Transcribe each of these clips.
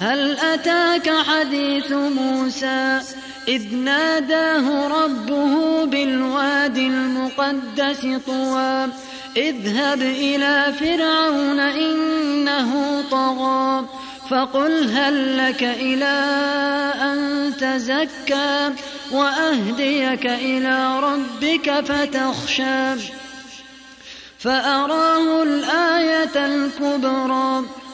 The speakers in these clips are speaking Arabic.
هل أتاك حديث موسى؟ إذ ناداه ربه بالواد المقدس طوى. اذهب إلى فرعون إنه طغى. فقل هل لك إلى أن تزكى وأهديك إلى ربك فتخشى. فأراه الآية الكبرى.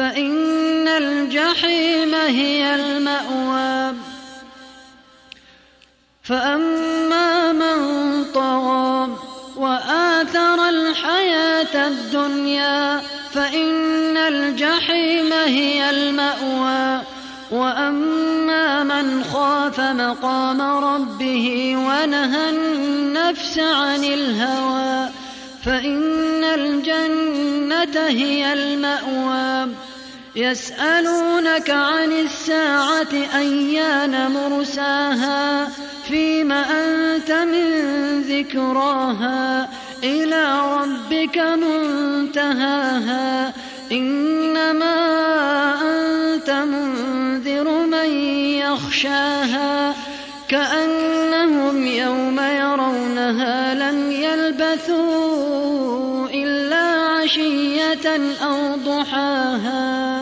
فإن الجحيم هي المأوى. فأما من طغى وآثر الحياة الدنيا فإن الجحيم هي المأوى. وأما من خاف مقام ربه ونهى النفس عن الهوى فإن الجنة هي المأوى. يسألونك عن الساعة أيان مرساها؟ فيم أنت من ذكراها؟ إلى ربك منتهاها. إنما أنت منذر من يخشاها. كأنهم يوم يرونها لم يلبثوا إلا عشية أو ضحاها.